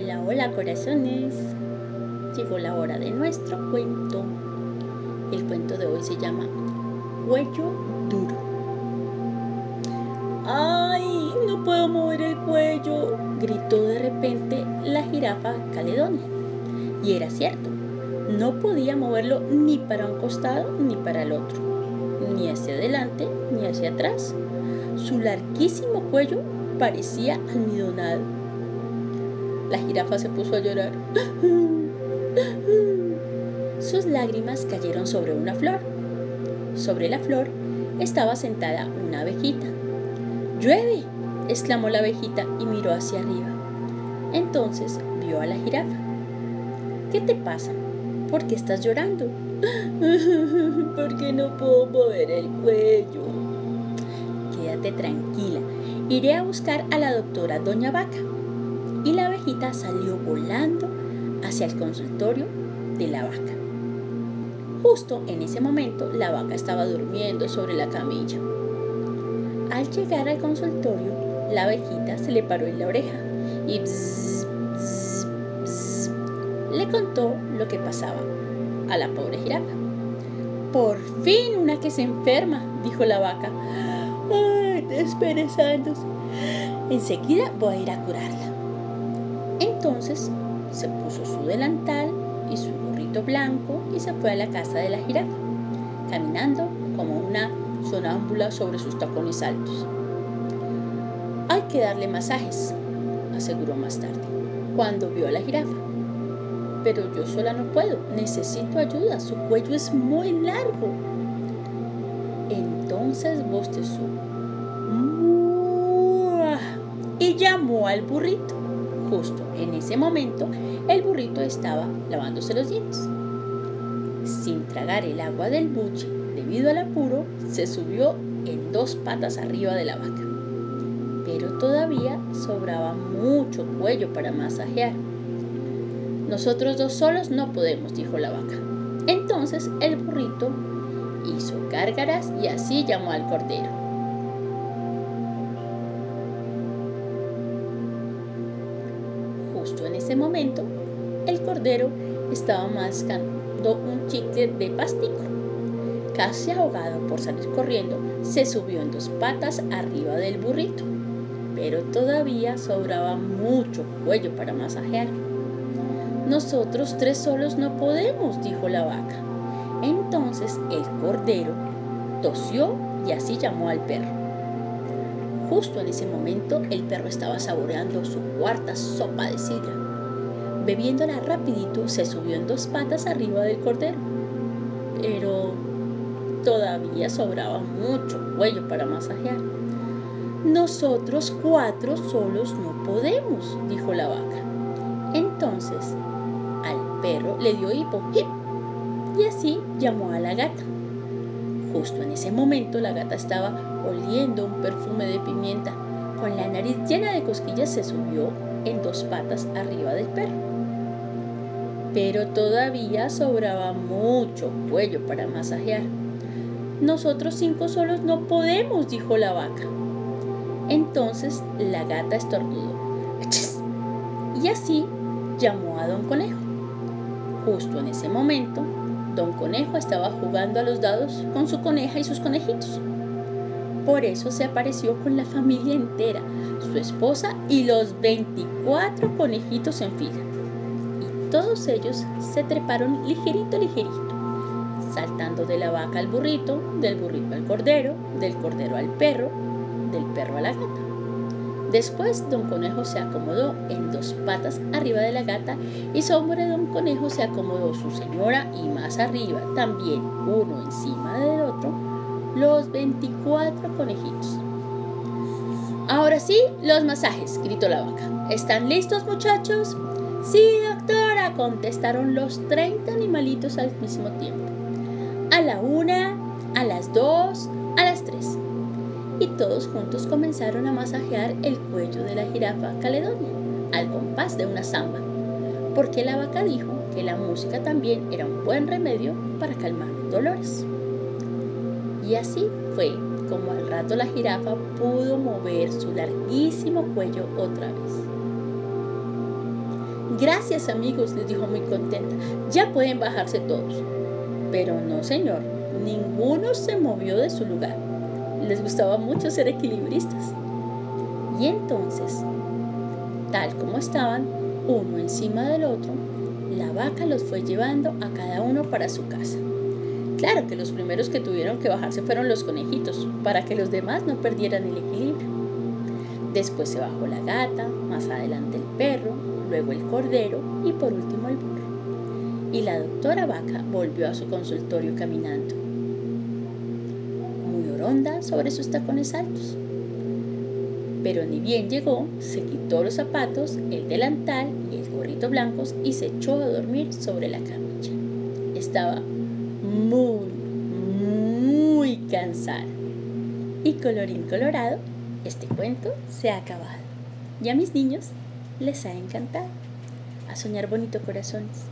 Hola, hola corazones. Llegó la hora de nuestro cuento. El cuento de hoy se llama Cuello Duro. ¡Ay! No puedo mover el cuello, gritó de repente la jirafa Caledonia. Y era cierto, no podía moverlo ni para un costado ni para el otro, ni hacia adelante ni hacia atrás. Su larguísimo cuello parecía almidonado la jirafa se puso a llorar. Sus lágrimas cayeron sobre una flor. Sobre la flor estaba sentada una abejita. ¡Llueve! exclamó la abejita y miró hacia arriba. Entonces vio a la jirafa. ¿Qué te pasa? ¿Por qué estás llorando? Porque no puedo mover el cuello. Quédate tranquila. Iré a buscar a la doctora Doña Vaca y la abejita salió volando hacia el consultorio de la vaca. Justo en ese momento la vaca estaba durmiendo sobre la camilla. Al llegar al consultorio, la abejita se le paró en la oreja y le contó lo que pasaba a la pobre jirafa. Por fin una que se enferma, dijo la vaca. Ay, desperezándose. Enseguida voy a ir a curarla. Entonces se puso su delantal y su gorrito blanco y se fue a la casa de la jirafa, caminando como una sonámbula sobre sus tacones altos. Hay que darle masajes, aseguró más tarde, cuando vio a la jirafa. Pero yo sola no puedo, necesito ayuda, su cuello es muy largo. Entonces bostezó y llamó al burrito. Justo en ese momento, el burrito estaba lavándose los dientes. Sin tragar el agua del buche, debido al apuro, se subió en dos patas arriba de la vaca. Pero todavía sobraba mucho cuello para masajear. Nosotros dos solos no podemos, dijo la vaca. Entonces el burrito hizo gárgaras y así llamó al cordero. En ese momento, el cordero estaba mascando un chicle de pastico. Casi ahogado por salir corriendo, se subió en dos patas arriba del burrito, pero todavía sobraba mucho cuello para masajear. Nosotros tres solos no podemos, dijo la vaca. Entonces el cordero tosió y así llamó al perro. Justo en ese momento el perro estaba saboreando su cuarta sopa de sidra. Bebiéndola rapidito se subió en dos patas arriba del cordero. Pero todavía sobraba mucho cuello para masajear. Nosotros cuatro solos no podemos, dijo la vaca. Entonces al perro le dio hipo y así llamó a la gata. Justo en ese momento la gata estaba oliendo un perfume de pimienta. Con la nariz llena de cosquillas se subió en dos patas arriba del perro. Pero todavía sobraba mucho cuello para masajear. Nosotros cinco solos no podemos, dijo la vaca. Entonces la gata estornudó. Y así llamó a don Conejo. Justo en ese momento, don Conejo estaba jugando a los dados con su coneja y sus conejitos. Por eso se apareció con la familia entera, su esposa y los 24 conejitos en fila. Y todos ellos se treparon ligerito, ligerito, saltando de la vaca al burrito, del burrito al cordero, del cordero al perro, del perro a la gata. Después don Conejo se acomodó en dos patas arriba de la gata y sobre don Conejo se acomodó su señora y más arriba también uno encima del otro los 24 conejitos. Ahora sí, los masajes, gritó la vaca. ¿Están listos, muchachos? Sí, doctora, contestaron los 30 animalitos al mismo tiempo. A la una, a las dos, a las tres. Y todos juntos comenzaron a masajear el cuello de la jirafa Caledonia, al compás de una samba, porque la vaca dijo que la música también era un buen remedio para calmar dolores. Y así fue como al rato la jirafa pudo mover su larguísimo cuello otra vez. Gracias amigos, les dijo muy contenta. Ya pueden bajarse todos. Pero no, señor, ninguno se movió de su lugar. Les gustaba mucho ser equilibristas. Y entonces, tal como estaban, uno encima del otro, la vaca los fue llevando a cada uno para su casa. Claro que los primeros que tuvieron que bajarse fueron los conejitos, para que los demás no perdieran el equilibrio. Después se bajó la gata, más adelante el perro, luego el cordero y por último el burro. Y la doctora vaca volvió a su consultorio caminando, sobre sus tacones altos. Pero ni bien llegó, se quitó los zapatos, el delantal y el gorrito blancos y se echó a dormir sobre la camilla. Estaba muy, muy cansada. Y colorín colorado, este cuento se ha acabado. Y a mis niños les ha encantado. A soñar bonito corazones.